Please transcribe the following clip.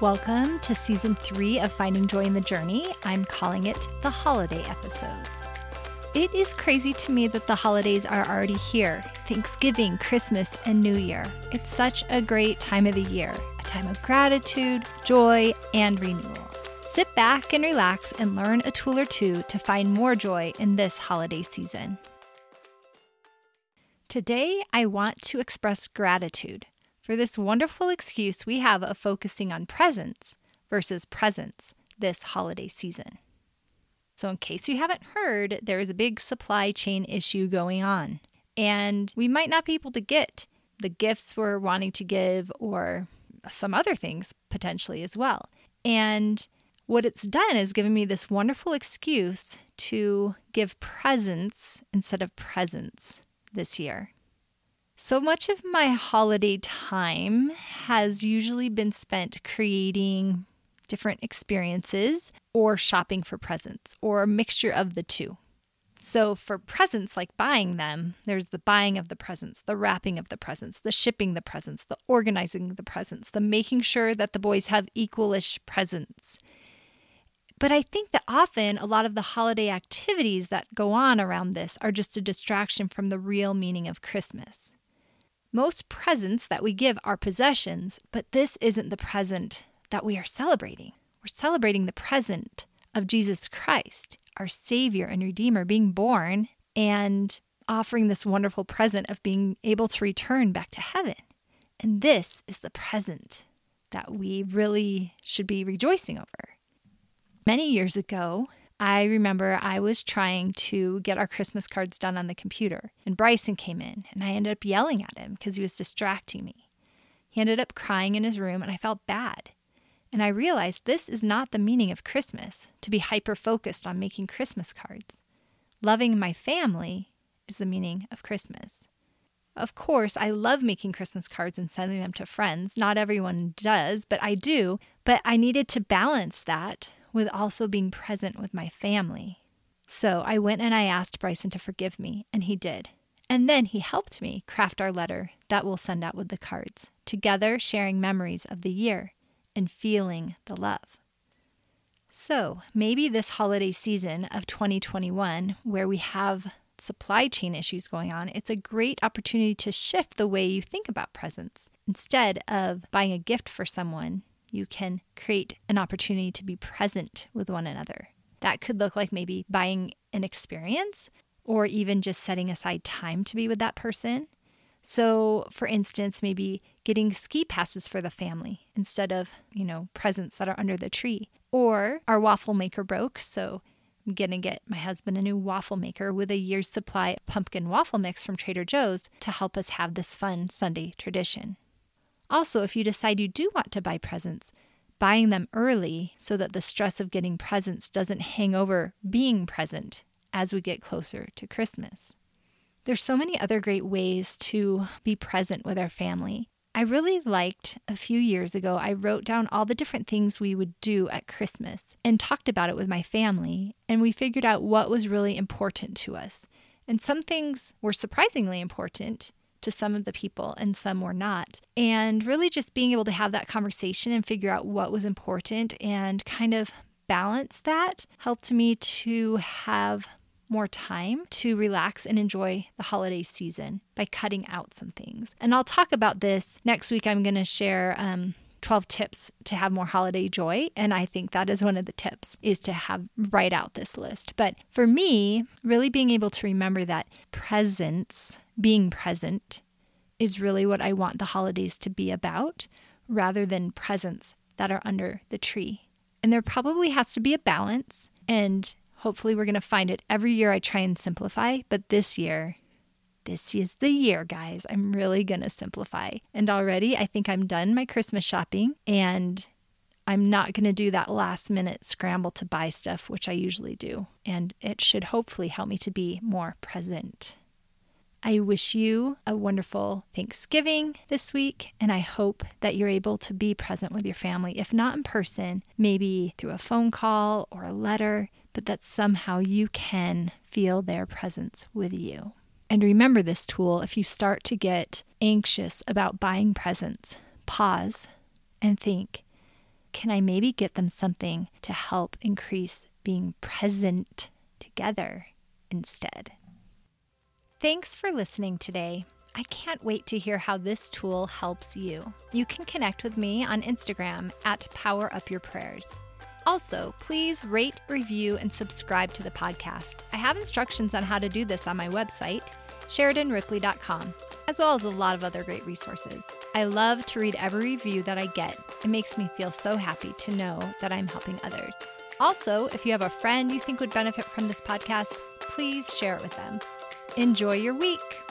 Welcome to season three of Finding Joy in the Journey. I'm calling it the holiday episodes. It is crazy to me that the holidays are already here Thanksgiving, Christmas, and New Year. It's such a great time of the year, a time of gratitude, joy, and renewal. Sit back and relax and learn a tool or two to find more joy in this holiday season. Today, I want to express gratitude for this wonderful excuse we have of focusing on presence versus presents this holiday season. So, in case you haven't heard, there is a big supply chain issue going on, and we might not be able to get the gifts we're wanting to give or some other things potentially as well. And what it's done is given me this wonderful excuse to give presence instead of presents this year. So much of my holiday time has usually been spent creating different experiences or shopping for presents or a mixture of the two. So, for presents, like buying them, there's the buying of the presents, the wrapping of the presents, the shipping the presents, the organizing the presents, the making sure that the boys have equalish presents. But I think that often a lot of the holiday activities that go on around this are just a distraction from the real meaning of Christmas. Most presents that we give are possessions, but this isn't the present that we are celebrating. We're celebrating the present of Jesus Christ, our Savior and Redeemer, being born and offering this wonderful present of being able to return back to heaven. And this is the present that we really should be rejoicing over. Many years ago, I remember I was trying to get our Christmas cards done on the computer, and Bryson came in, and I ended up yelling at him because he was distracting me. He ended up crying in his room, and I felt bad. And I realized this is not the meaning of Christmas to be hyper focused on making Christmas cards. Loving my family is the meaning of Christmas. Of course, I love making Christmas cards and sending them to friends. Not everyone does, but I do. But I needed to balance that with also being present with my family. So I went and I asked Bryson to forgive me, and he did. And then he helped me craft our letter that we'll send out with the cards, together sharing memories of the year and feeling the love. So maybe this holiday season of 2021, where we have supply chain issues going on, it's a great opportunity to shift the way you think about presents. Instead of buying a gift for someone, you can create an opportunity to be present with one another. That could look like maybe buying an experience or even just setting aside time to be with that person. So, for instance, maybe getting ski passes for the family instead of, you know, presents that are under the tree. Or our waffle maker broke, so I'm going to get my husband a new waffle maker with a year's supply of pumpkin waffle mix from Trader Joe's to help us have this fun Sunday tradition. Also, if you decide you do want to buy presents, buying them early so that the stress of getting presents doesn't hang over being present as we get closer to Christmas. There's so many other great ways to be present with our family. I really liked a few years ago, I wrote down all the different things we would do at Christmas and talked about it with my family, and we figured out what was really important to us. And some things were surprisingly important, to some of the people and some were not. And really just being able to have that conversation and figure out what was important and kind of balance that helped me to have more time to relax and enjoy the holiday season by cutting out some things. And I'll talk about this next week. I'm going to share um, 12 tips to have more holiday joy and i think that is one of the tips is to have write out this list but for me really being able to remember that presence being present is really what I want the holidays to be about rather than presents that are under the tree. And there probably has to be a balance, and hopefully, we're going to find it. Every year I try and simplify, but this year, this is the year, guys. I'm really going to simplify. And already, I think I'm done my Christmas shopping, and I'm not going to do that last minute scramble to buy stuff, which I usually do. And it should hopefully help me to be more present. I wish you a wonderful Thanksgiving this week, and I hope that you're able to be present with your family, if not in person, maybe through a phone call or a letter, but that somehow you can feel their presence with you. And remember this tool if you start to get anxious about buying presents, pause and think can I maybe get them something to help increase being present together instead? Thanks for listening today. I can't wait to hear how this tool helps you. You can connect with me on Instagram at Power Up Your Prayers. Also, please rate, review, and subscribe to the podcast. I have instructions on how to do this on my website, SheridanRipley.com, as well as a lot of other great resources. I love to read every review that I get. It makes me feel so happy to know that I'm helping others. Also, if you have a friend you think would benefit from this podcast, please share it with them. Enjoy your week.